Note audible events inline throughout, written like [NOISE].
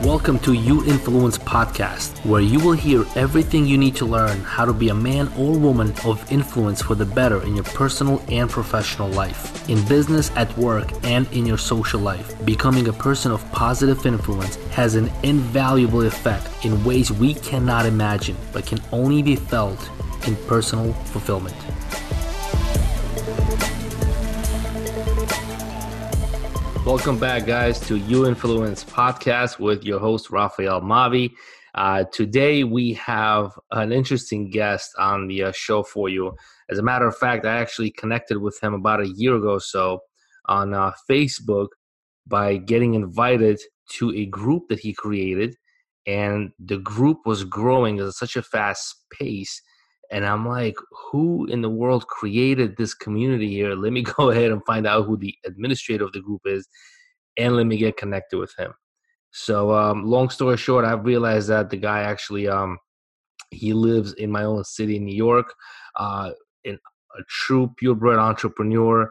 Welcome to You Influence Podcast, where you will hear everything you need to learn how to be a man or woman of influence for the better in your personal and professional life, in business, at work, and in your social life. Becoming a person of positive influence has an invaluable effect in ways we cannot imagine, but can only be felt in personal fulfillment. Welcome back, guys, to You Influence podcast with your host, Rafael Mavi. Uh, today, we have an interesting guest on the uh, show for you. As a matter of fact, I actually connected with him about a year ago or so on uh, Facebook by getting invited to a group that he created. And the group was growing at such a fast pace. And I'm like, who in the world created this community here? Let me [LAUGHS] go ahead and find out who the administrator of the group is and let me get connected with him. So, um, long story short, I've realized that the guy actually, um, he lives in my own city, New York, uh, in a true purebred entrepreneur,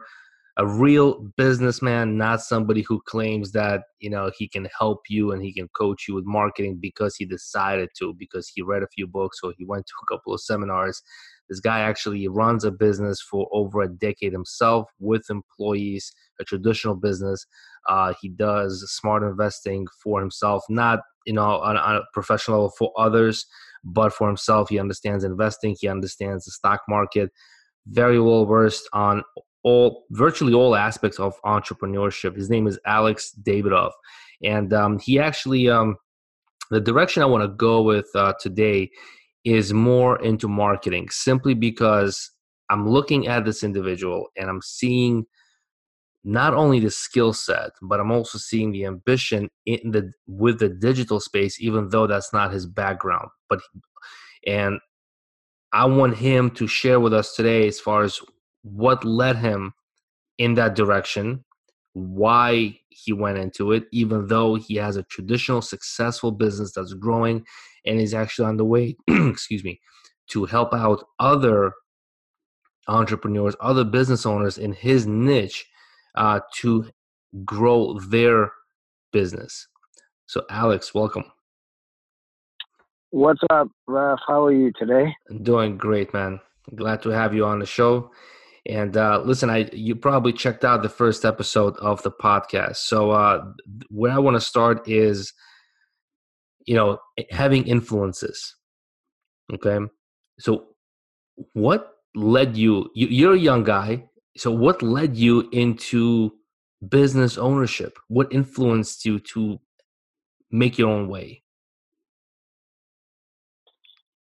a real businessman, not somebody who claims that you know he can help you and he can coach you with marketing because he decided to, because he read a few books or he went to a couple of seminars. This guy actually runs a business for over a decade himself with employees, a traditional business. Uh, he does smart investing for himself, not you know on, on a professional for others, but for himself. He understands investing. He understands the stock market. Very well versed on all virtually all aspects of entrepreneurship. His name is Alex Davidoff, and um, he actually um, the direction I want to go with uh, today is more into marketing, simply because I'm looking at this individual and I'm seeing not only the skill set, but I'm also seeing the ambition in the with the digital space, even though that's not his background. But and I want him to share with us today as far as what led him in that direction, why he went into it, even though he has a traditional successful business that's growing and is actually on the way, [CLEARS THROAT] excuse me, to help out other entrepreneurs, other business owners in his niche uh, to grow their business. So, Alex, welcome. What's up, Raf? How are you today? doing great, man. Glad to have you on the show. And uh, listen, I you probably checked out the first episode of the podcast. So uh, where I want to start is, you know, having influences. Okay, so what led you, you you're a young guy so what led you into business ownership what influenced you to make your own way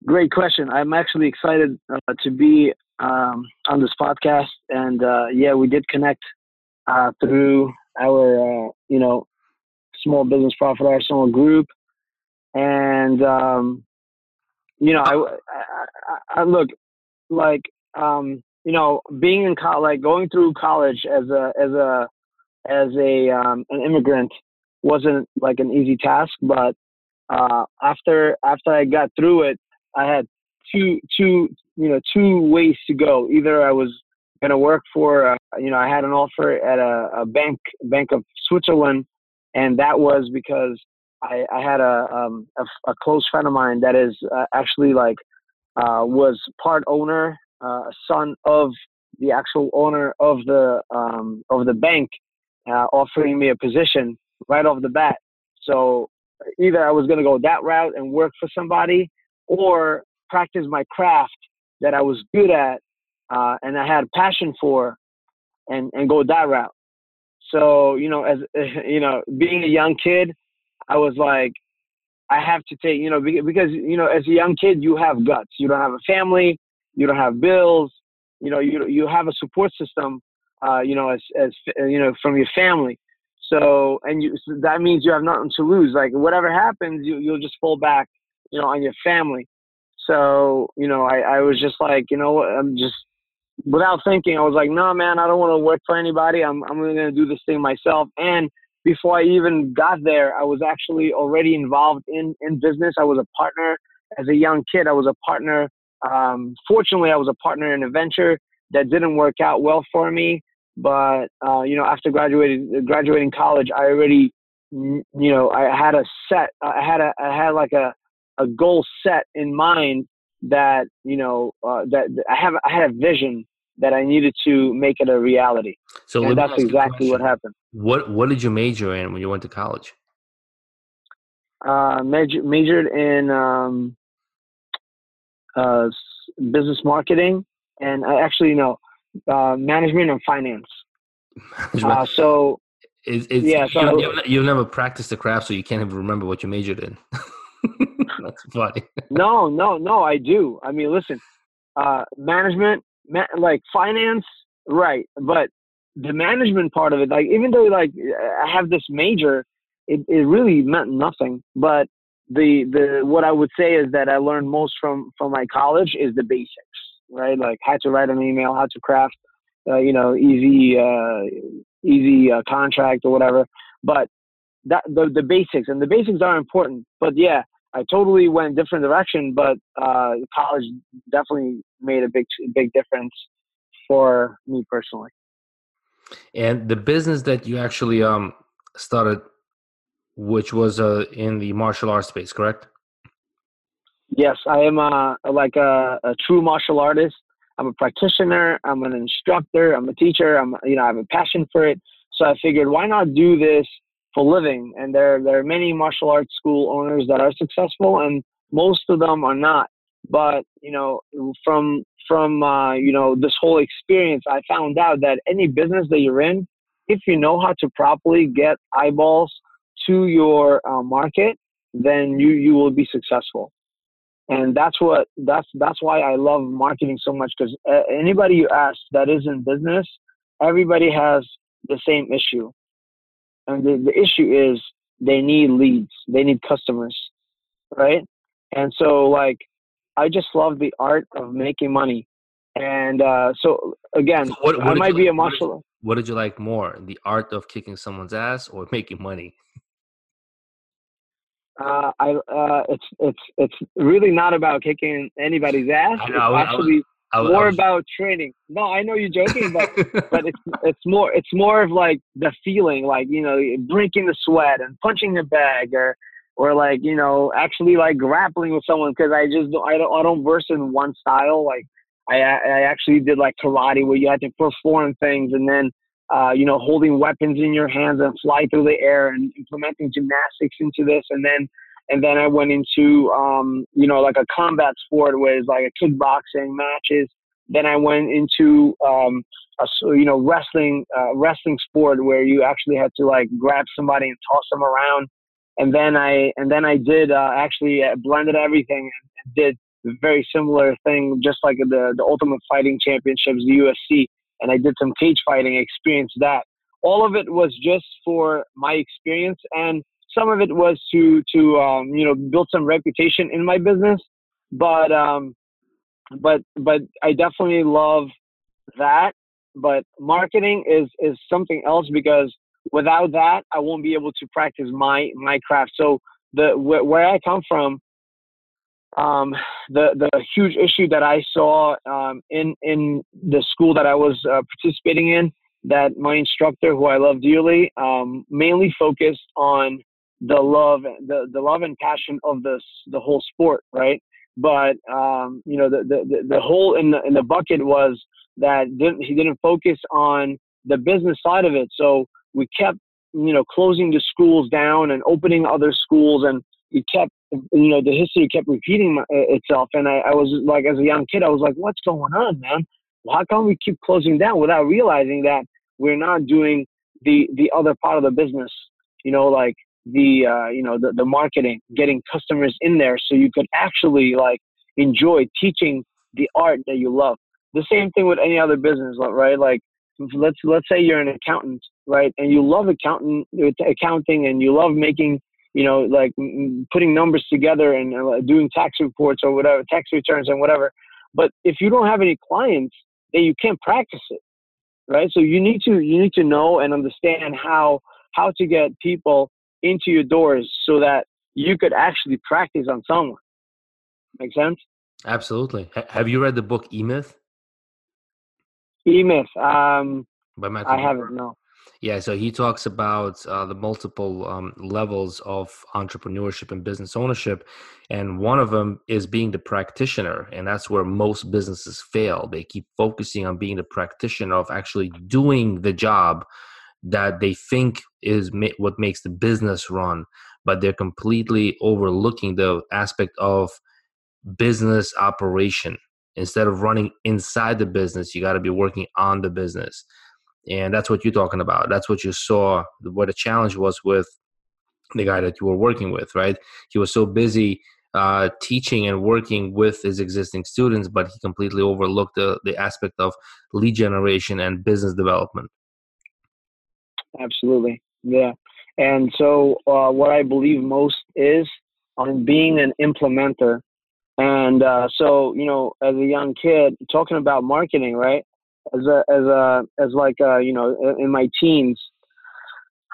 great question i'm actually excited uh, to be um, on this podcast and uh, yeah we did connect uh, through our uh, you know small business profit arsenal group and um, you know I, I, I look like um, you know, being in college, like going through college as a as a as a um, an immigrant wasn't like an easy task. But uh, after after I got through it, I had two two you know two ways to go. Either I was going to work for uh, you know I had an offer at a, a bank Bank of Switzerland, and that was because I, I had a, um, a, a close friend of mine that is uh, actually like uh, was part owner uh, son of the actual owner of the um, of the bank, uh, offering me a position right off the bat. So either I was going to go that route and work for somebody, or practice my craft that I was good at uh, and I had a passion for, and and go that route. So you know, as [LAUGHS] you know, being a young kid, I was like, I have to take, you know, because you know, as a young kid, you have guts. You don't have a family you don't have bills, you know, you you have a support system, uh, you know, as as you know from your family. So and you so that means you have nothing to lose. Like whatever happens, you you'll just fall back, you know, on your family. So you know, I I was just like, you know, I'm just without thinking, I was like, no, man, I don't want to work for anybody. I'm I'm going to do this thing myself. And before I even got there, I was actually already involved in in business. I was a partner as a young kid. I was a partner um, fortunately, I was a partner in a venture that didn't work out well for me, but uh, you know, after graduating graduating college, I already you know I had a set, I had a I had like a a goal set in mind that you know uh, that I have I had a vision that I needed to make it a reality. So and that's exactly what happened. What What did you major in when you went to college? Uh, major, majored in um, uh, business marketing and I actually know uh, management and finance. Uh, so it's, it's, yeah, so you, you've, you've never practiced the craft, so you can't even remember what you majored in. [LAUGHS] [LAUGHS] That's funny. no, no, no. I do. I mean, listen, uh, management, ma- like finance, right? But the management part of it, like even though like I have this major, it, it really meant nothing. But the the what I would say is that I learned most from from my college is the basics, right? Like how to write an email, how to craft, uh, you know, easy uh, easy uh, contract or whatever. But that the the basics and the basics are important. But yeah, I totally went different direction. But uh, college definitely made a big big difference for me personally. And the business that you actually um started which was uh, in the martial arts space, correct? Yes, I am a, like a, a, true martial artist. I'm a practitioner. I'm an instructor. I'm a teacher. I'm you know I have a passion for it. So I figured why not do this for living? And there there are many martial arts school owners that are successful, and most of them are not. But you know from from uh, you know this whole experience, I found out that any business that you're in, if you know how to properly get eyeballs to your uh, market, then you you will be successful. And that's what that's that's why I love marketing so much because uh, anybody you ask that is in business, everybody has the same issue, and the, the issue is they need leads, they need customers, right? And so like I just love the art of making money. And uh, so again, so what, what I might be like, a martial. What did you like more, the art of kicking someone's ass or [LAUGHS] making money? Uh, I uh, it's it's it's really not about kicking anybody's ass. I know, actually I was, more was, about training. No, I know you're joking, but but it's it's more it's more of like the feeling, like you know, breaking the sweat and punching the bag, or or like you know, actually like grappling with someone. Because I just don't, I don't I don't verse in one style. Like I I actually did like karate where you had to perform things and then uh, you know, holding weapons in your hands and fly through the air and implementing gymnastics into this. And then, and then I went into, um, you know, like a combat sport where it's like a kickboxing matches. Then I went into, um, a, you know, wrestling, uh, wrestling sport where you actually had to like grab somebody and toss them around. And then I, and then I did, uh, actually uh, blended everything and did a very similar thing, just like the, the Ultimate Fighting Championships, the UFC and I did some cage fighting, experienced that. All of it was just for my experience, and some of it was to to um, you know build some reputation in my business. But um, but but I definitely love that. But marketing is is something else because without that, I won't be able to practice my my craft. So the wh- where I come from, um, the the huge issue that I saw um, in in the school that I was uh, participating in, that my instructor, who I love dearly, um, mainly focused on the love the the love and passion of the the whole sport, right? But um, you know the, the the hole in the in the bucket was that didn't, he didn't focus on the business side of it. So we kept you know closing the schools down and opening other schools and it kept you know the history kept repeating itself and I, I was like as a young kid i was like what's going on man well, how come we keep closing down without realizing that we're not doing the the other part of the business you know like the uh, you know the, the marketing getting customers in there so you could actually like enjoy teaching the art that you love the same thing with any other business right like let's let's say you're an accountant right and you love accountant accounting and you love making you know, like putting numbers together and uh, doing tax reports or whatever, tax returns and whatever. But if you don't have any clients, then you can't practice it, right? So you need to you need to know and understand how how to get people into your doors so that you could actually practice on someone. Make sense? Absolutely. H- have you read the book E Myth? E Myth. Um, By Matthew. I haven't. No. Yeah, so he talks about uh, the multiple um, levels of entrepreneurship and business ownership, and one of them is being the practitioner, and that's where most businesses fail. They keep focusing on being the practitioner of actually doing the job that they think is ma- what makes the business run, but they're completely overlooking the aspect of business operation. Instead of running inside the business, you got to be working on the business. And that's what you're talking about. That's what you saw what the challenge was with the guy that you were working with right? He was so busy uh, teaching and working with his existing students but he completely overlooked the, the aspect of lead generation and business development absolutely. Yeah. And so uh, what i believe most is on being an implementer. And uh, so you know as a young kid talking about marketing right? As a as a as like a, uh, you know in my teens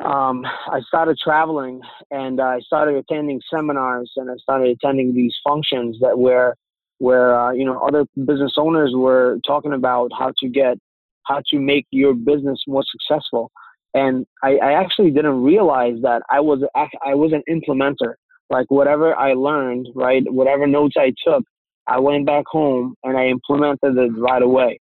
um, I started traveling and I started attending seminars and I started attending these functions that where where uh, you know other business owners were talking about how to get how to make your business more successful and I, I actually didn't realize that I was I was an implementer like whatever I learned right whatever notes I took I went back home and I implemented it right away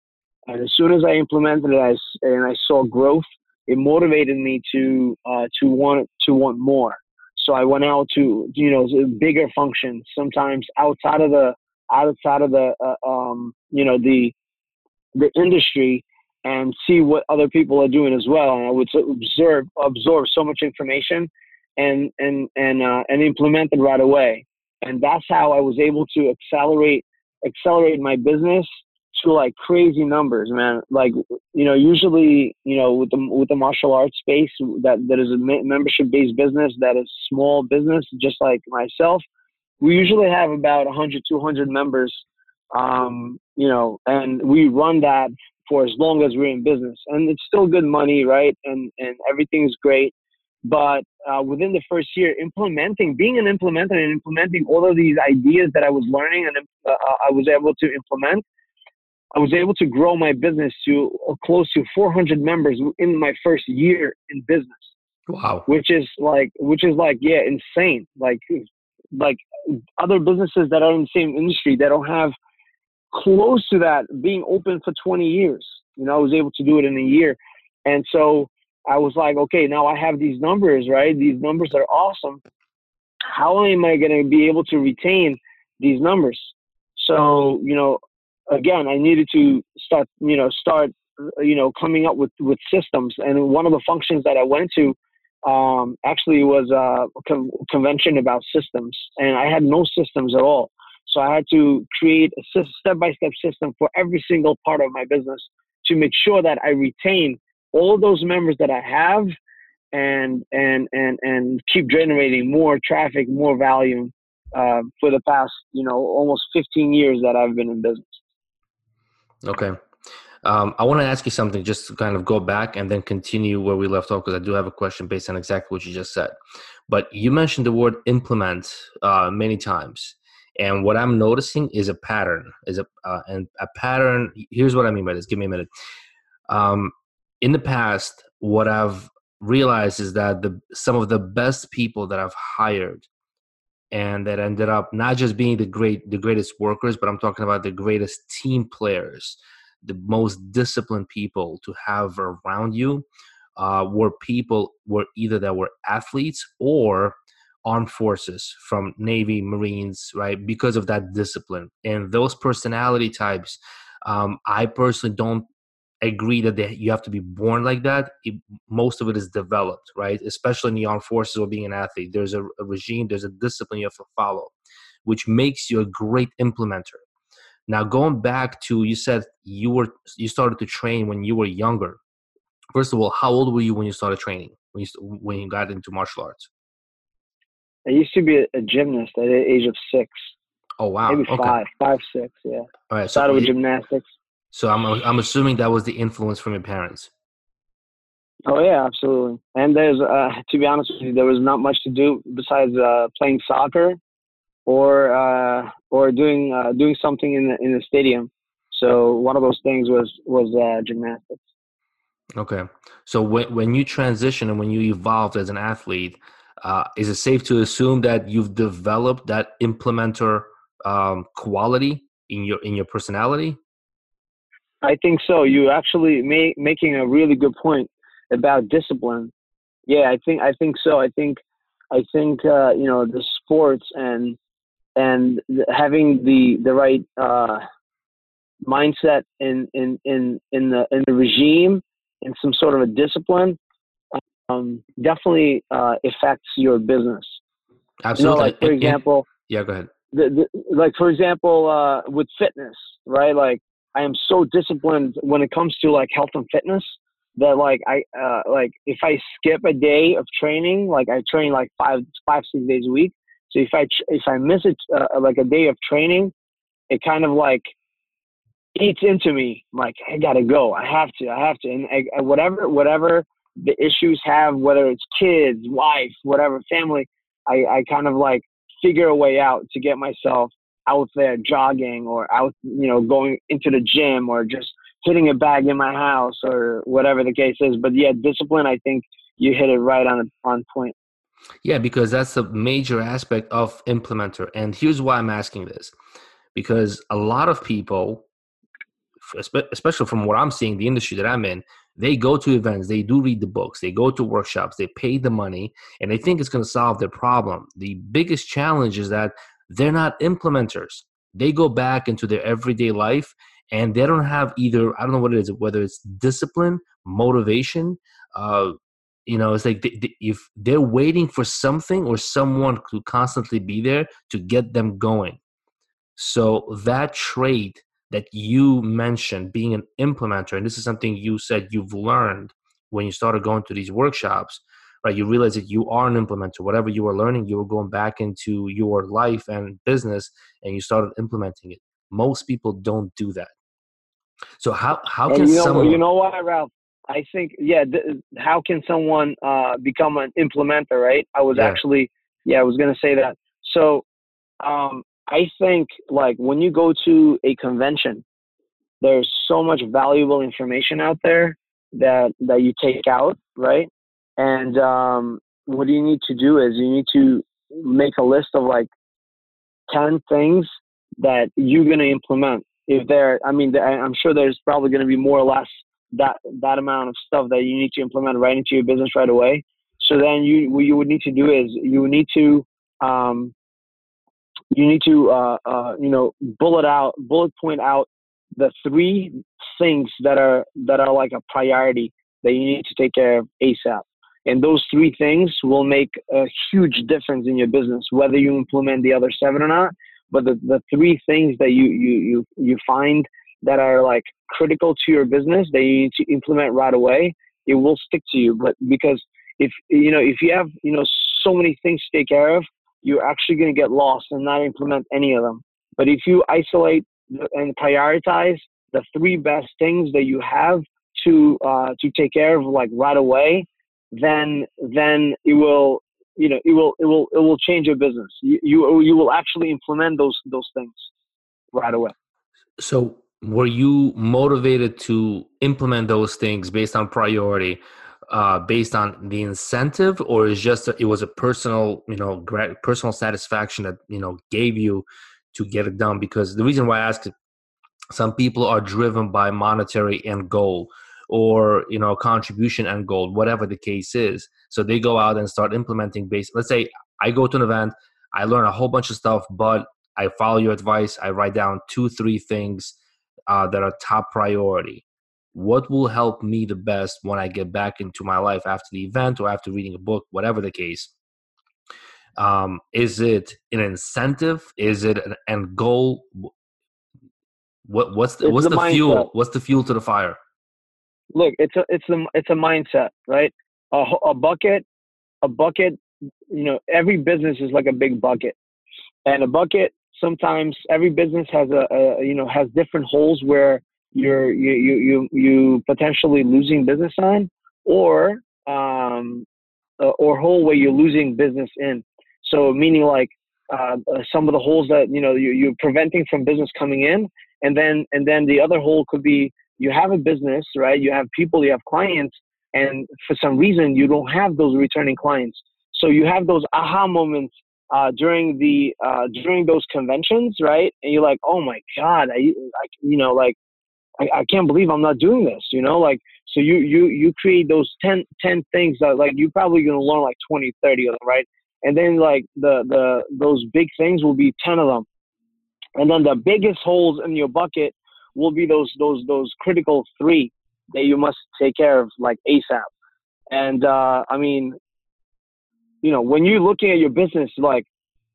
and as soon as I implemented it I, and I saw growth, it motivated me to uh, to want to want more. So I went out to you know bigger functions, sometimes outside of the outside of the uh, um, you know the the industry and see what other people are doing as well. And I would observe absorb so much information and and and uh, and implement it right away. And that's how I was able to accelerate accelerate my business to like crazy numbers, man. Like you know, usually you know with the with the martial arts space that that is a membership based business that is small business, just like myself. We usually have about 100, 200 members, um, you know, and we run that for as long as we're in business, and it's still good money, right? And and everything's great. But uh, within the first year, implementing, being an implementer and implementing all of these ideas that I was learning and uh, I was able to implement, I was able to grow my business to close to 400 members in my first year in business. Wow. Which is like, which is like, yeah, insane. Like, like other businesses that are in the same industry that don't have close to that being open for 20 years. You know, I was able to do it in a year. And so I was like, okay, now I have these numbers, right? These numbers are awesome. How am I going to be able to retain these numbers? So, you know, again, I needed to start, you know, start, you know, coming up with, with systems. And one of the functions that I went to um, actually was a convention about systems. And I had no systems at all. So I had to create a step by step system for every single part of my business to make sure that I retain all those members that I have and and and and keep generating more traffic, more value uh, for the past you know almost 15 years that I've been in business. Okay. Um, I want to ask you something just to kind of go back and then continue where we left off because I do have a question based on exactly what you just said. But you mentioned the word implement uh, many times. And what I'm noticing is a pattern. Is a uh, and a pattern. Here's what I mean by this. Give me a minute. Um, in the past, what I've realized is that the some of the best people that I've hired and that ended up not just being the great the greatest workers but i'm talking about the greatest team players the most disciplined people to have around you uh, were people were either that were athletes or armed forces from navy marines right because of that discipline and those personality types um, i personally don't agree that they, you have to be born like that. It, most of it is developed, right? Especially in the armed forces or being an athlete. There's a, a, regime, there's a discipline you have to follow, which makes you a great implementer. Now, going back to you said you were you started to train when you were younger. First of all, how old were you when you started training? When you when you got into martial arts? I used to be a, gymnast at the age of six. Oh wow! Maybe okay. five, five, six. Yeah. All right. So started with gymnastics. So I'm I'm assuming that was the influence from your parents. Oh yeah, absolutely. And there's uh, to be honest with you, there was not much to do besides uh, playing soccer or uh, or doing uh, doing something in the in the stadium. So one of those things was was uh, gymnastics. Okay. So when when you transitioned and when you evolved as an athlete, uh, is it safe to assume that you've developed that implementer um, quality in your in your personality? I think so. You actually making a really good point about discipline. Yeah, I think I think so. I think I think uh, you know the sports and and having the the right uh, mindset in in in in the in the regime and some sort of a discipline um, definitely uh, affects your business. Absolutely. You know, like for example, yeah, go ahead. The, the, like for example, uh, with fitness, right? Like I am so disciplined when it comes to like health and fitness that like I uh, like if I skip a day of training, like I train like five five six days a week. So if I if I miss it uh, like a day of training, it kind of like eats into me. I'm like I gotta go. I have to. I have to. And I, whatever whatever the issues have, whether it's kids, wife, whatever, family, I, I kind of like figure a way out to get myself out there jogging or out, you know, going into the gym or just hitting a bag in my house or whatever the case is. But yeah, discipline, I think you hit it right on on point. Yeah, because that's a major aspect of implementer. And here's why I'm asking this. Because a lot of people, especially from what I'm seeing, the industry that I'm in, they go to events, they do read the books, they go to workshops, they pay the money, and they think it's going to solve their problem. The biggest challenge is that they're not implementers. They go back into their everyday life and they don't have either, I don't know what it is, whether it's discipline, motivation, uh, you know, it's like they, they, if they're waiting for something or someone to constantly be there to get them going. So that trait that you mentioned being an implementer and this is something you said you've learned when you started going to these workshops right? You realize that you are an implementer. Whatever you were learning you were going back into your life and business and you started implementing it. Most people don't do that. So how how can you know, someone you know what Raf? I think yeah th- how can someone uh, become an implementer right? I was yeah. actually yeah i was going to say that. So um, I think like when you go to a convention, there's so much valuable information out there that that you take out, right? And um, what you need to do is you need to make a list of like ten things that you're gonna implement. If there, I mean, I'm sure there's probably gonna be more or less that that amount of stuff that you need to implement right into your business right away. So then you what you would need to do is you would need to um, you need to uh, uh, you know bullet out bullet point out the three things that are that are like a priority that you need to take care of asap and those three things will make a huge difference in your business whether you implement the other seven or not. But the, the three things that you you you, you find that are like critical to your business that you need to implement right away it will stick to you. But because if you know if you have you know so many things to take care of you're actually going to get lost and not implement any of them. But if you isolate and prioritize the three best things that you have to uh, to take care of like right away, then then it will you know it will it will it will change your business. You you, you will actually implement those those things right away. So were you motivated to implement those things based on priority uh, based on the incentive, or is just a, it was a personal, you know, personal satisfaction that you know gave you to get it done? Because the reason why I ask it, some people are driven by monetary end goal or you know contribution end goal, whatever the case is. So they go out and start implementing based. Let's say I go to an event, I learn a whole bunch of stuff, but I follow your advice. I write down two, three things uh, that are top priority what will help me the best when I get back into my life after the event or after reading a book, whatever the case. Um, is it an incentive? Is it an end goal? What what's the, what's the, the fuel? What's the fuel to the fire? Look, it's a it's a it's a mindset, right? A, a bucket, a bucket. You know, every business is like a big bucket, and a bucket. Sometimes every business has a, a you know has different holes where you're you you you, you potentially losing business on, or um, or hole where you're losing business in. So meaning like uh, uh, some of the holes that you know you, you're preventing from business coming in, and then and then the other hole could be you have a business, right? You have people, you have clients, and for some reason you don't have those returning clients. So you have those aha moments uh, during the uh, during those conventions, right? And you're like, oh my god, I, I you know, like I, I can't believe I'm not doing this, you know, like so you you you create those 10, 10 things that like you're probably gonna learn like 20, 30 of them, right? And then like the the those big things will be ten of them, and then the biggest holes in your bucket will be those those those critical three that you must take care of like ASAP. And uh, I mean, you know, when you're looking at your business, like,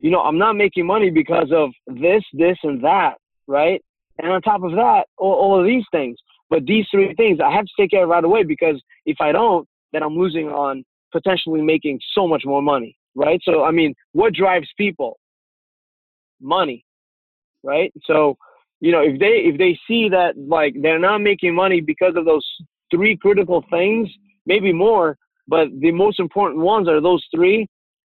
you know, I'm not making money because of this, this, and that, right? And on top of that, all, all of these things. But these three things I have to take care of right away because if I don't, then I'm losing on potentially making so much more money, right? So, I mean, what drives people? Money, right? So, you know, if they if they see that like they're not making money because of those three critical things, maybe more, but the most important ones are those three.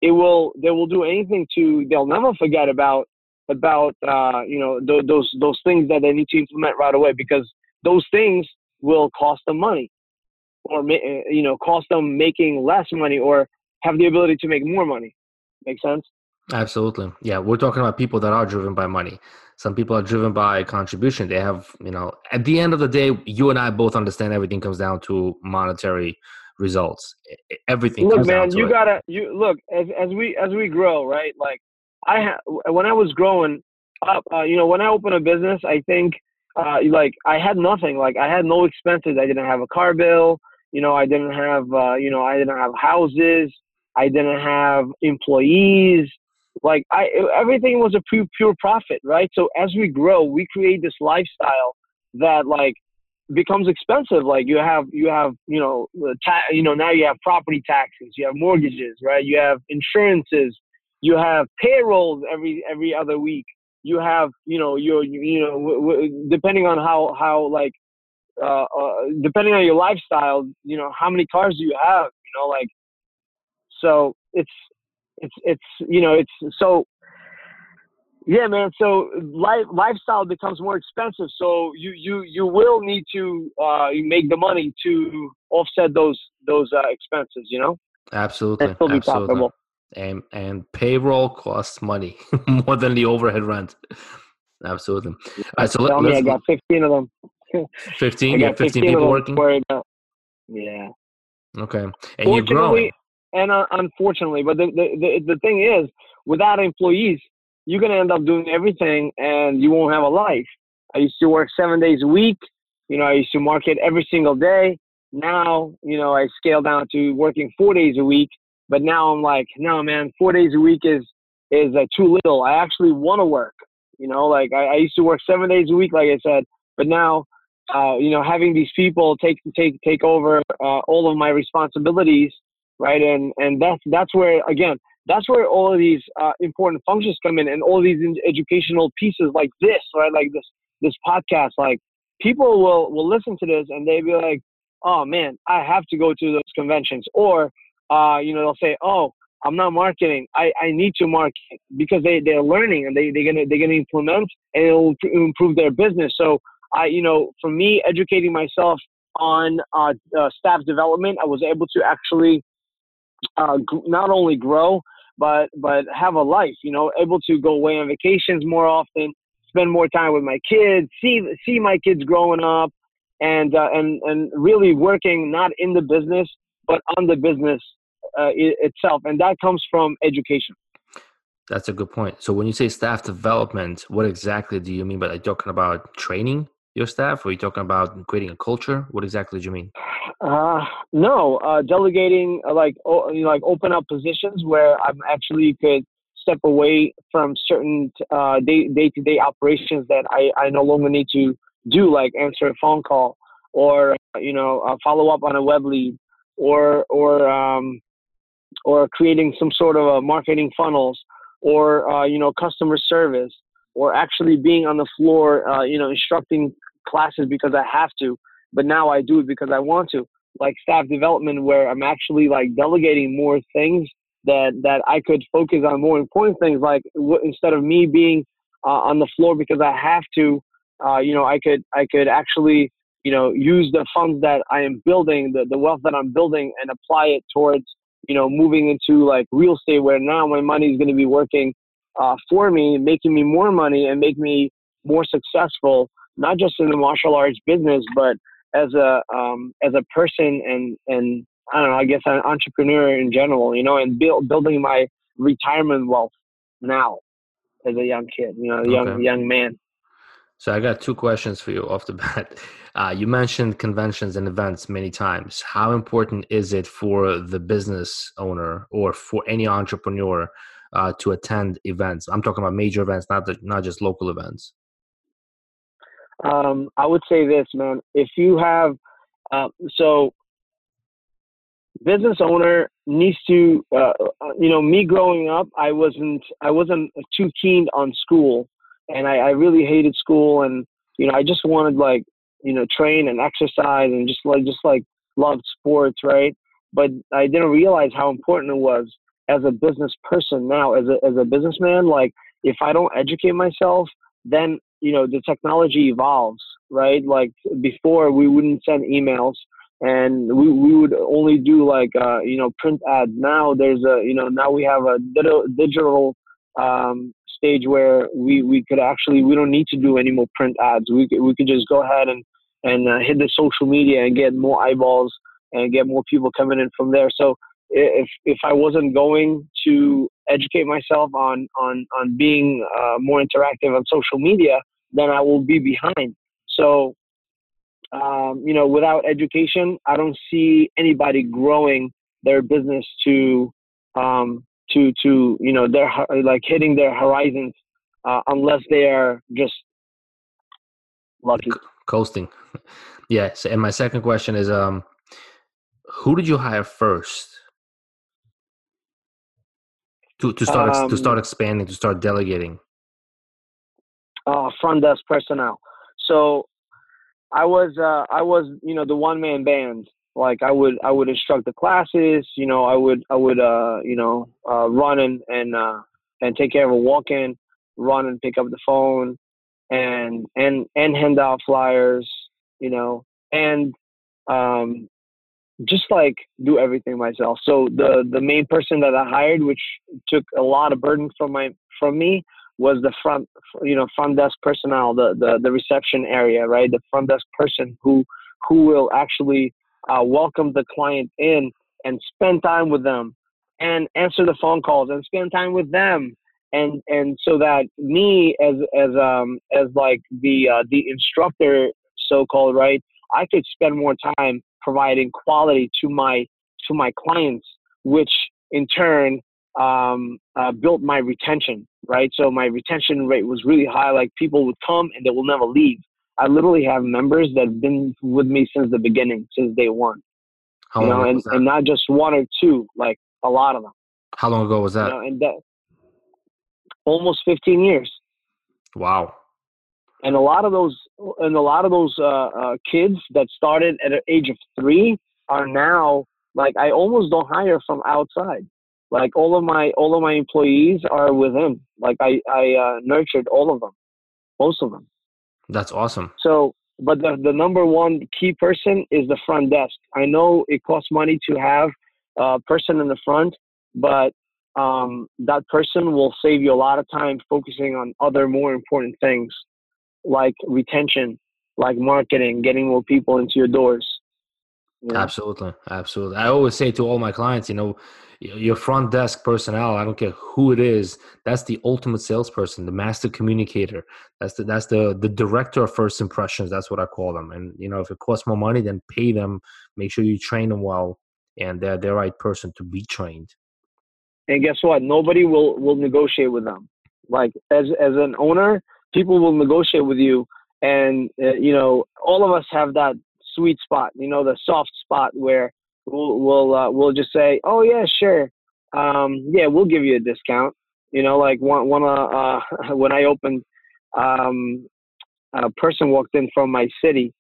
It will they will do anything to they'll never forget about about uh, you know th- those those things that they need to implement right away because those things will cost them money or you know cost them making less money or have the ability to make more money. Make sense? Absolutely. Yeah, we're talking about people that are driven by money. Some people are driven by contribution. They have, you know, at the end of the day, you and I both understand everything comes down to monetary results. Everything. Look, man, you it. gotta you look as as we as we grow, right? Like I ha- when I was growing up, uh, you know, when I opened a business, I think uh, like I had nothing. Like I had no expenses. I didn't have a car bill. You know, I didn't have, uh, you know, I didn't have houses. I didn't have employees like I everything was a pure pure profit, right? So as we grow, we create this lifestyle that like becomes expensive. Like you have you have you know ta- you know now you have property taxes, you have mortgages, right? You have insurances, you have payrolls every every other week. You have you know your you know w- w- depending on how how like uh, uh, depending on your lifestyle, you know how many cars do you have? You know like so it's it's it's you know it's so yeah man so life lifestyle becomes more expensive so you you you will need to uh make the money to offset those those uh, expenses you know absolutely absolutely profitable. and and payroll costs money [LAUGHS] more than the overhead rent absolutely all right so let, me i got 15 of them 15 [LAUGHS] yeah 15, 15 people working yeah okay and you're growing and uh, unfortunately, but the, the, the, the thing is, without employees, you're going to end up doing everything and you won't have a life. I used to work seven days a week. You know, I used to market every single day. Now, you know, I scaled down to working four days a week. But now I'm like, no, man, four days a week is is uh, too little. I actually want to work. You know, like I, I used to work seven days a week, like I said. But now, uh, you know, having these people take take take over uh, all of my responsibilities right? And and that's that's where again that's where all of these uh, important functions come in, and all these educational pieces like this, right? Like this this podcast, like people will will listen to this and they be like, oh man, I have to go to those conventions, or uh, you know they'll say, oh. I'm not marketing. I, I need to market because they, they're learning and they, they're gonna they're gonna implement and it'll improve their business. So I you know for me educating myself on uh, uh, staff development, I was able to actually uh, not only grow but but have a life. You know, able to go away on vacations more often, spend more time with my kids, see see my kids growing up, and uh, and and really working not in the business but on the business uh, itself, and that comes from education. That's a good point. So when you say staff development, what exactly do you mean by that? Talking about training your staff? Or are you talking about creating a culture? What exactly do you mean? Uh, no, uh, delegating uh, like you know, like open up positions where I'm actually could step away from certain uh, day day to day operations that I, I no longer need to do, like answer a phone call or you know uh, follow up on a web lead or or um, or creating some sort of a marketing funnels or uh, you know customer service or actually being on the floor, uh, you know, instructing classes because I have to but now I do it because I want to. Like staff development, where I'm actually like delegating more things that that I could focus on more important things. Like w- instead of me being uh, on the floor because I have to, uh, you know, I could I could actually you know, use the funds that I am building, the, the wealth that I'm building, and apply it towards, you know, moving into like real estate where now my money is going to be working uh, for me, making me more money and make me more successful, not just in the martial arts business, but as a um, as a person and and I don't know, I guess an entrepreneur in general, you know, and build, building my retirement wealth now as a young kid, you know, a young okay. young man. So I got two questions for you off the [LAUGHS] bat. Uh, you mentioned conventions and events many times. How important is it for the business owner or for any entrepreneur uh, to attend events? I'm talking about major events, not the, not just local events. Um, I would say this, man. If you have, uh, so business owner needs to, uh, uh, you know, me growing up, I wasn't, I wasn't too keen on school, and I, I really hated school, and you know, I just wanted like, you know, train and exercise, and just like, just like loved sports, right? But I didn't realize how important it was as a business person now, as a as a businessman. Like, if I don't educate myself, then you know the technology evolves, right? Like before, we wouldn't send emails and we, we would only do like uh, you know print ads. Now there's a you know now we have a digital um, stage where we, we could actually we don't need to do any more print ads. We could, we could just go ahead and and uh, hit the social media and get more eyeballs and get more people coming in from there. So if if I wasn't going to educate myself on on on being uh, more interactive on social media, then I will be behind. So um, you know, without education, I don't see anybody growing their business to um, to to you know their like hitting their horizons uh, unless they are just lucky coasting. [LAUGHS] yes, and my second question is, um, who did you hire first to to start um, to start expanding to start delegating? Uh, front desk personnel. So I was uh, I was you know the one man band. Like I would I would instruct the classes. You know I would I would uh, you know uh, run and and uh, and take care of a walk in, run and pick up the phone, and and and hand out flyers. You know and um, just like do everything myself. So the the main person that I hired, which took a lot of burden from my from me, was the front, you know, front desk personnel, the, the, the reception area, right? The front desk person who, who will actually uh, welcome the client in and spend time with them and answer the phone calls and spend time with them. And, and so that me as, as, um, as like the, uh, the instructor, so-called, right? I could spend more time providing quality to my, to my clients, which in turn um, uh, built my retention, right? So my retention rate was really high. Like people would come and they will never leave. I literally have members that have been with me since the beginning, since day one. How you know, and, and not just one or two, like a lot of them. How long ago was that? You know, and that almost 15 years. Wow. And a lot of those, and a lot of those uh, uh, kids that started at an age of three are now like I almost don't hire from outside. Like all of my all of my employees are with him. Like I I uh, nurtured all of them, most of them. That's awesome. So, but the the number one key person is the front desk. I know it costs money to have a person in the front, but um, that person will save you a lot of time focusing on other more important things like retention, like marketing, getting more people into your doors. You know? Absolutely, absolutely. I always say to all my clients, you know, your front desk personnel i don't care who it is that's the ultimate salesperson the master communicator. That's the that's the the director of first impressions that's what i call them. And you know if it costs more money then pay them make sure you train them well and they're the right person to be trained. And guess what? Nobody will will negotiate with them. Like as as an owner people will negotiate with you and uh, you know all of us have that sweet spot you know the soft spot where we'll we'll uh, we'll just say, oh yeah, sure, um, yeah, we'll give you a discount. You know, like one one uh, uh [LAUGHS] when I opened, um, a person walked in from my city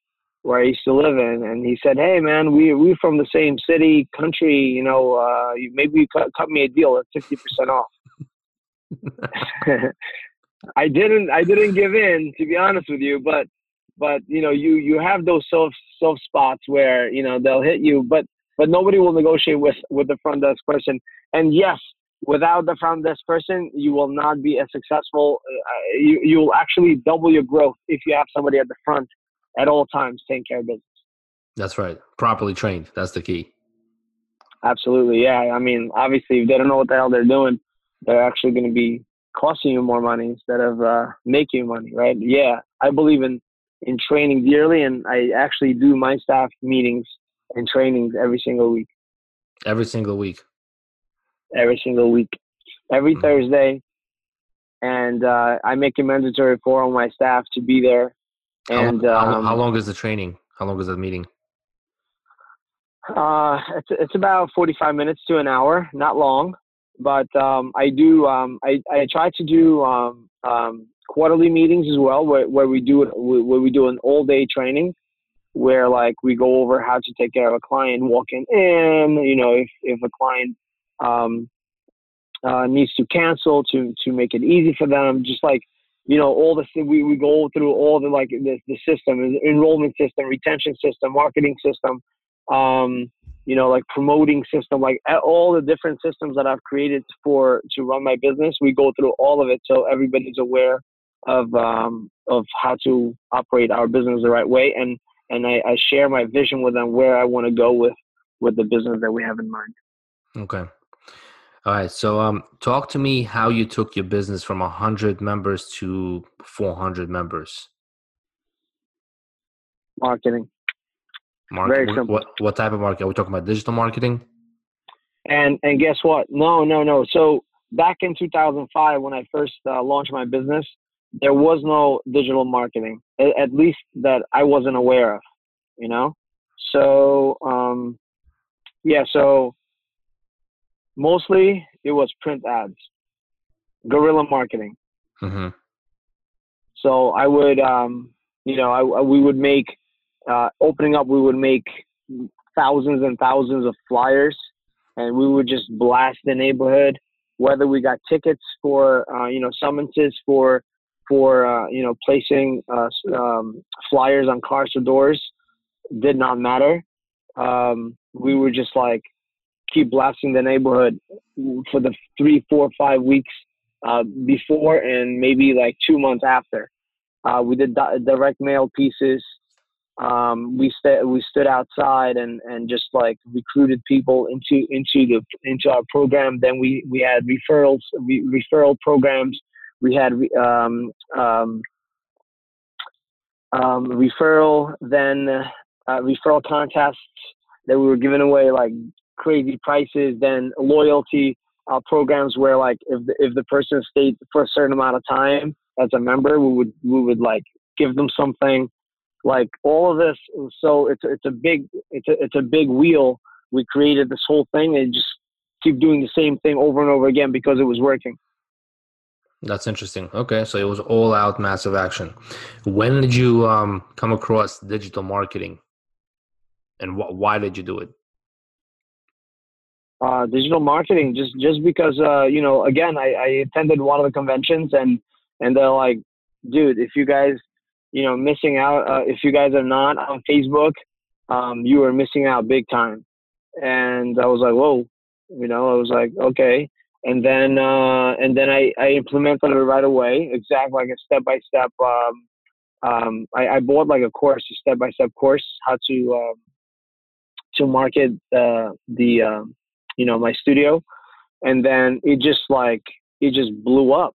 where I used to live in, and he said, "Hey, man, we we from the same city, country. You know, uh, maybe you cut, cut me a deal at fifty percent off." [LAUGHS] I didn't I didn't give in to be honest with you, but but you know you you have those soft soft spots where you know they'll hit you, but but nobody will negotiate with with the front desk person. And yes, without the front desk person, you will not be as successful. Uh, you you will actually double your growth if you have somebody at the front at all times taking care of business. That's right. Properly trained. That's the key. Absolutely. Yeah. I mean, obviously, if they don't know what the hell they're doing, they're actually going to be costing you more money instead of uh, making money, right? Yeah. I believe in in training dearly, and I actually do my staff meetings and trainings every single week. Every single week. Every single week. Every mm-hmm. Thursday, and uh, I make it mandatory for all my staff to be there. And how, how, um, how long is the training? How long is the meeting? Uh, it's it's about forty five minutes to an hour, not long. But um, I do um, I I try to do um, um, quarterly meetings as well, where where we do where we do an all day training, where like we go over how to take care of a client walking in. You know, if if a client um, uh, needs to cancel to to make it easy for them, just like you know all the we, we go through all the like the, the system enrollment system retention system marketing system um, you know, like promoting system, like all the different systems that I've created for to run my business. We go through all of it so everybody's aware of um, of how to operate our business the right way, and and I, I share my vision with them where I want to go with with the business that we have in mind. Okay. All right. So, um, talk to me how you took your business from hundred members to four hundred members. Marketing. Market, Very simple. What, what type of market? Are we talking about digital marketing? And and guess what? No, no, no. So back in 2005, when I first uh, launched my business, there was no digital marketing, at least that I wasn't aware of. You know, so um, yeah. So mostly it was print ads, guerrilla marketing. Mm-hmm. So I would, um, you know, I, we would make uh, opening up, we would make thousands and thousands of flyers, and we would just blast the neighborhood. Whether we got tickets for, uh, you know, summonses for, for uh, you know, placing uh, um, flyers on cars or doors, did not matter. Um, we were just like keep blasting the neighborhood for the three, four, five weeks uh, before, and maybe like two months after. Uh, we did di- direct mail pieces um, we we stood outside and, and just like recruited people into into the into our program. Then we, we had referrals re- referral programs. We had um, um, um, referral then uh, referral contests that we were giving away like crazy prices. Then loyalty uh, programs where like if the, if the person stayed for a certain amount of time as a member, we would we would like give them something like all of this so it's it's a big it's a, it's a big wheel we created this whole thing and just keep doing the same thing over and over again because it was working that's interesting okay so it was all out massive action when did you um, come across digital marketing and wh- why did you do it uh, digital marketing just just because uh, you know again I, I attended one of the conventions and and they're like dude if you guys you know, missing out. Uh, if you guys are not on Facebook, um, you are missing out big time. And I was like, whoa, you know, I was like, okay. And then, uh, and then I, I implemented it right away, exactly like a step by step. I, I bought like a course, a step by step course, how to, um, to market, uh, the, um, you know, my studio. And then it just like, it just blew up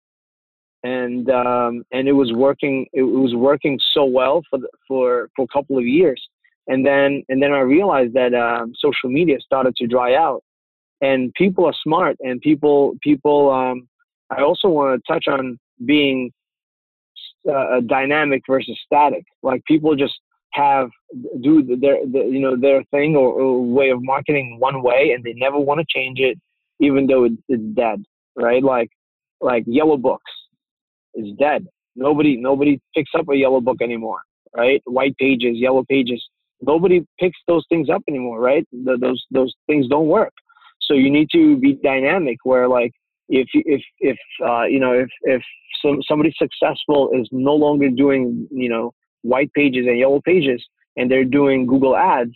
and um, and it was working. It was working so well for the, for for a couple of years, and then and then I realized that um, social media started to dry out, and people are smart, and people people. Um, I also want to touch on being uh, dynamic versus static. Like people just have do their, you know their thing or, or, way of marketing one way, and they never want to change it, even though it, it's dead. Right? Like like yellow books is dead. Nobody nobody picks up a yellow book anymore, right? White pages, yellow pages. Nobody picks those things up anymore, right? The, those those things don't work. So you need to be dynamic. Where like if if if uh, you know if if some, somebody successful is no longer doing you know white pages and yellow pages and they're doing Google ads,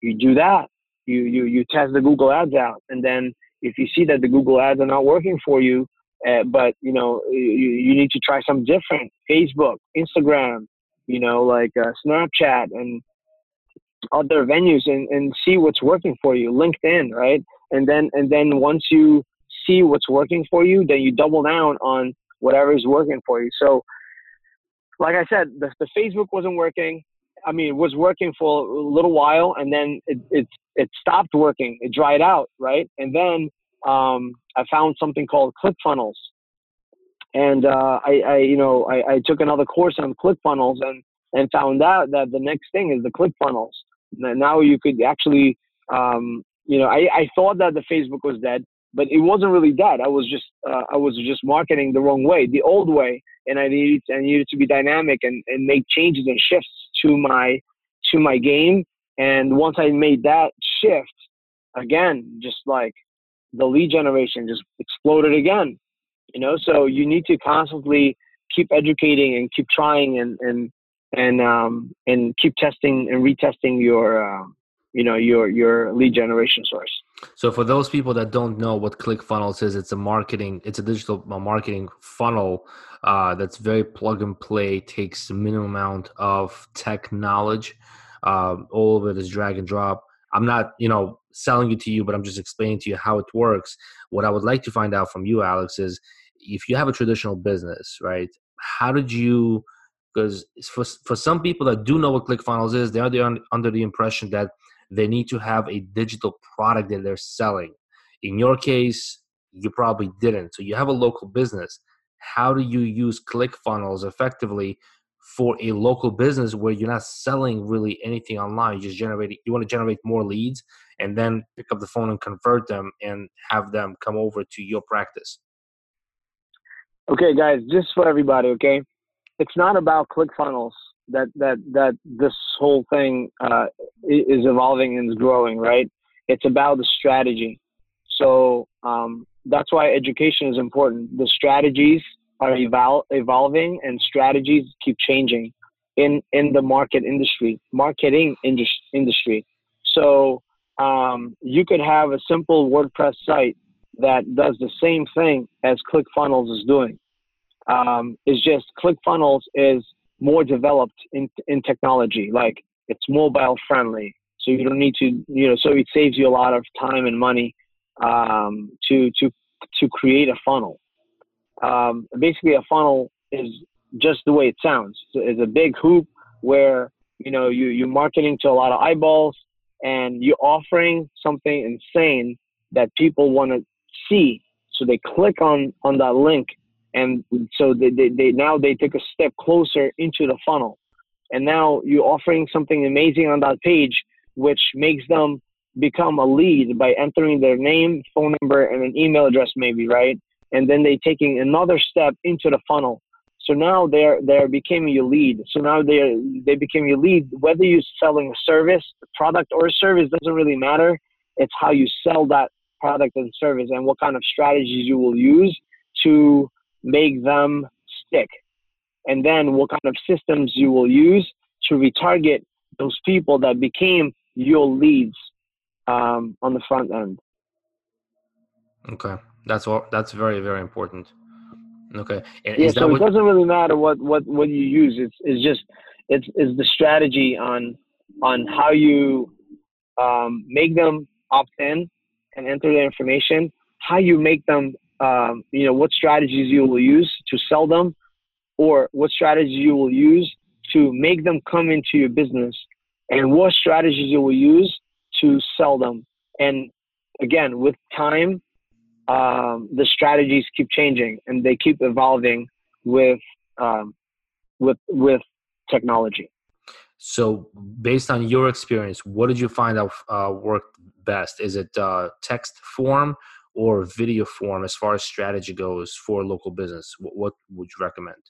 you do that. You, you, you test the Google ads out. And then if you see that the Google ads are not working for you, uh, but you know, you, you need to try some different Facebook, Instagram, you know, like uh, Snapchat and other venues and, and see what's working for you, LinkedIn, right? And then, and then once you see what's working for you, then you double down on whatever is working for you. So, like I said, the, the Facebook wasn't working. I mean, it was working for a little while, and then it it it stopped working. It dried out, right? And then um, I found something called ClickFunnels, and uh, I, I, you know, I, I took another course on ClickFunnels and and found out that the next thing is the ClickFunnels. Now you could actually, um, you know, I, I thought that the Facebook was dead, but it wasn't really dead. I was just uh, I was just marketing the wrong way, the old way, and I needed I needed to be dynamic and, and make changes and shifts to my to my game. And once I made that shift, again, just like the lead generation just exploded again. You know, so you need to constantly keep educating and keep trying and and and um, and keep testing and retesting your uh, you know your your lead generation source. So for those people that don't know what ClickFunnels is, it's a marketing, it's a digital marketing funnel uh, that's very plug and play, takes a minimum amount of tech knowledge. Uh, all of it is drag and drop. I'm not, you know, selling it to you, but I'm just explaining to you how it works. What I would like to find out from you, Alex, is if you have a traditional business, right? How did you? Because for for some people that do know what ClickFunnels is, they're under the impression that they need to have a digital product that they're selling. In your case, you probably didn't. So you have a local business. How do you use ClickFunnels effectively for a local business where you're not selling really anything online? You just generate you want to generate more leads and then pick up the phone and convert them and have them come over to your practice. Okay, guys, just for everybody, okay? It's not about ClickFunnels that that that this whole thing uh, is evolving and is growing, right? It's about the strategy. So um, that's why education is important. The strategies are evol- evolving, and strategies keep changing in in the market industry, marketing indus- industry. So um, you could have a simple WordPress site that does the same thing as ClickFunnels is doing. Um, it's just ClickFunnels is more developed in in technology. Like it's mobile friendly, so you don't need to you know. So it saves you a lot of time and money um, to to to create a funnel. Um, basically, a funnel is just the way it sounds. It's a big hoop where you know you you're marketing to a lot of eyeballs and you're offering something insane that people want to see. So they click on on that link and so they, they, they now they take a step closer into the funnel. And now you're offering something amazing on that page which makes them become a lead by entering their name phone number and an email address maybe right? And then they taking another step into the funnel. So now they're they're becoming your lead. So now they they became your lead. Whether you're selling a service product or a service doesn't really matter. It's how you sell that product and service and what kind of strategies you will use to make them stick, and then what kind of systems you will use to retarget those people that became your leads um, on the front end. Okay, that's what that's very very important. Okay, and yeah. so what, it doesn't really matter what what what you use. It's it's just it's is the strategy on on how you um, make them opt in and enter their information, how you make them um, you know, what strategies you will use to sell them or what strategies you will use to make them come into your business and what strategies you will use to sell them. And again, with time, um, the strategies keep changing and they keep evolving with um, with with technology. So, based on your experience, what did you find out uh, worked best? Is it uh, text form or video form as far as strategy goes for local business? What, what would you recommend?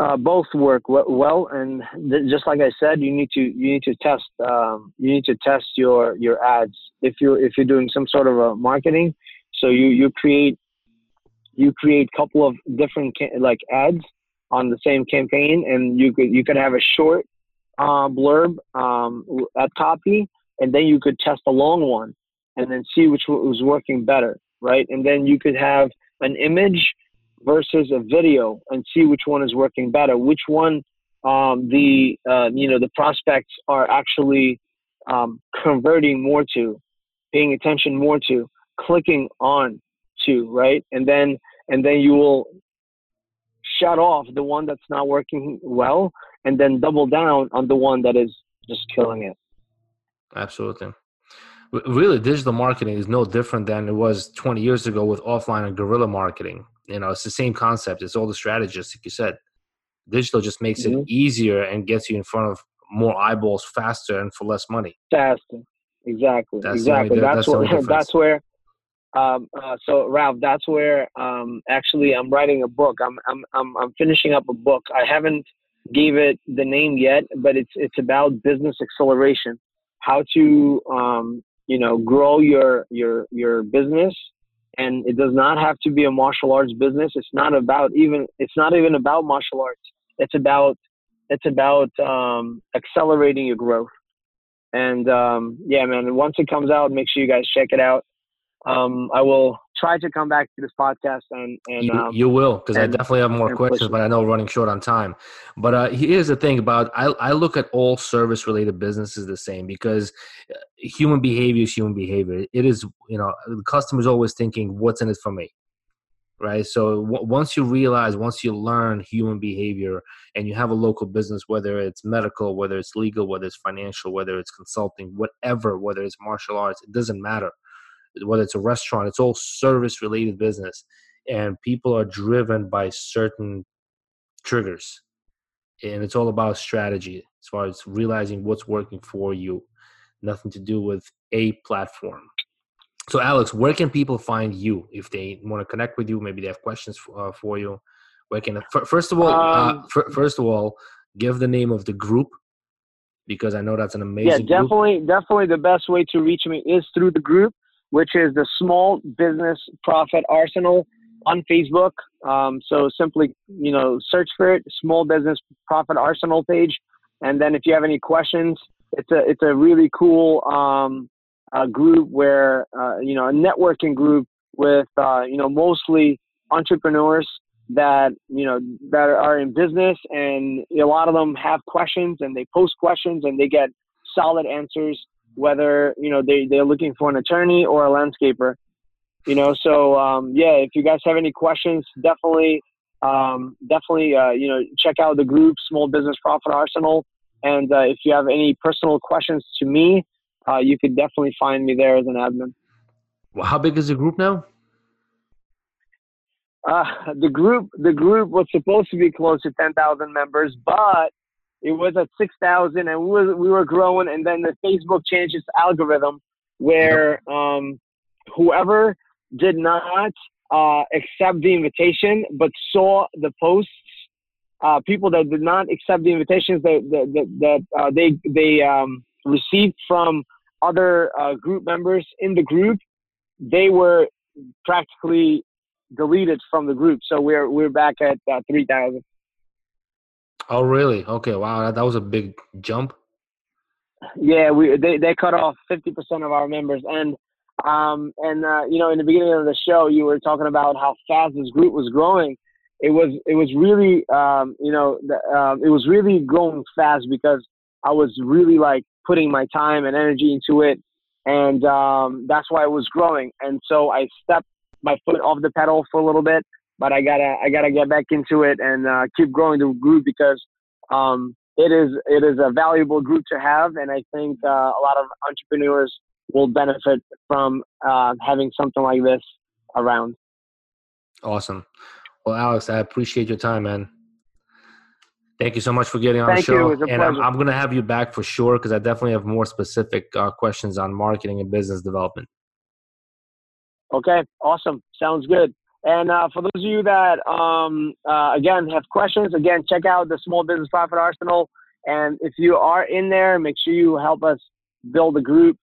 Uh, both work well, and th- just like I said, you need to you need to test um, you need to test your your ads if you if you're doing some sort of a marketing. So you you create you create a couple of different ca- like ads on the same campaign, and you could you could have a short uh, blurb um, at copy, and then you could test a long one, and then see which was working better, right? And then you could have an image versus a video and see which one is working better, which one um, the uh, you know the prospects are actually um, converting more to, paying attention more to, clicking on to, right? And then and then you will shut off the one that's not working well and then double down on the one that is just killing it. Absolutely. Really, digital marketing is no different than it was 20 years ago with offline and guerrilla marketing. You know, it's the same concept. It's all the strategists, like you said. Digital just makes mm-hmm. it easier and gets you in front of more eyeballs faster and for less money. Faster, exactly, that's exactly. That's, that's, where [LAUGHS] that's where um, uh, so Raf, that's where um, actually I'm writing a book. I'm, I'm I'm I'm finishing up a book. I haven't gave it the name yet, but it's it's about business acceleration, how to um, you know grow your your your business, and it does not have to be a martial arts business. It's not about even it's not even about martial arts. It's about it's about um, accelerating your growth. And um, yeah, man, once it comes out, make sure you guys check it out um, I will try to come back to this podcast and, and you, um, you will because I definitely have more questions, but I know running short on time. But uh, here's the thing about I, I look at all service related businesses the same because uh, human behavior is human behavior. It is you know the customer's always thinking what's in it for me, right? So w- once you realize, once you learn human behavior, and you have a local business, whether it's medical, whether it's legal, whether it's financial, whether it's consulting, whatever, whether it's martial arts, it doesn't matter whether it's a restaurant, it's all service related business. And people are driven by certain triggers. And it's all about strategy as far as realizing what's working for you, nothing to do with a platform. So, Alex, where can people find you if they want to connect with you? Maybe they have questions for, uh, for you. Where can first of all, uh, um, uh, first of all, give the name of the group because I know that's an amazing. Yeah, definitely, group. definitely the best way to reach me is through the group which is the Small Business Profit Arsenal on Facebook. Um, so simply, you know, search for it, Small Business Profit Arsenal page, and then if you have any questions, it's a it's a really cool um, group where uh, you know a networking group with uh, you know mostly entrepreneurs that you know that are in business. And a lot of them have questions and they post questions and they get solid answers whether you know they they're looking for an attorney or a landscaper. You know, so um, yeah, if you guys have any questions, definitely um, definitely uh, you know check out the group Small Business Profit Arsenal. And uh, if you have any personal questions to me, uh, you could definitely find me there as an admin. Well, how big is the group now? Uh, the group the group was supposed to be close to ten thousand members, but it was at 6,000 and we were, we were growing. And then the Facebook changed its algorithm where um, whoever did not uh, accept the invitation but saw the posts, uh, people that did not accept the invitations that, that, that, uh, they, they um, received from other uh, group members in the group, they were practically deleted from the group. So we're, we're back at uh, 3,000. Oh, really? Okay. Wow, that, that was a big jump. Yeah, we they, they cut off fifty percent of our members, and um and uh, you know in the beginning of the show you were talking about how fast this group was growing. It was it was really um you know the, um, it was really growing fast because I was really like putting my time and energy into it, and um, that's why it was growing. And so I stepped my foot off the pedal for a little bit but I gotta I gotta get back into it and uh, keep growing the group because um, it is it is a valuable group to have, and I think uh, a lot of entrepreneurs will benefit from uh, having something like this around. Awesome. Well, Alex, I appreciate your time, man. Thank you so much for getting on Thank the show. and. I'm, I'm going to have you back for sure because I definitely have more specific uh, questions on marketing and business development. Okay, awesome. Sounds good. And uh, for those of you that, um, uh, again, have questions, again, check out the Small Business Profit Arsenal. And if you are in there, make sure you help us build a group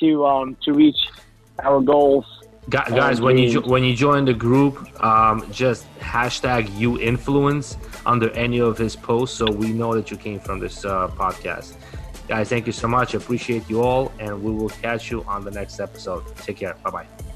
to um, to reach our goals guys, when you when you join the group, um, just hashtag you influence under any of his posts, so we know that you came from this uh, podcast. Guys, thank you so much. I appreciate you all, and we will catch you on the next episode. Take care. Bye bye.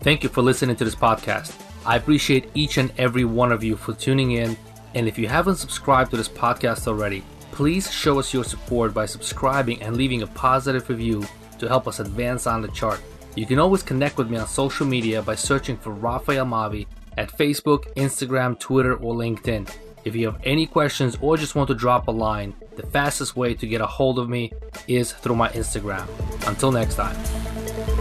Thank you for listening to this podcast. I appreciate each and every one of you for tuning in. And if you haven't subscribed to this podcast already, please show us your support by subscribing and leaving a positive review to help us advance on the chart. You can always connect with me on social media by searching for Rafael Mavi at Facebook, Instagram, Twitter, or LinkedIn. If you have any questions or just want to drop a line, the fastest way to get a hold of me is through my Instagram. Until next time.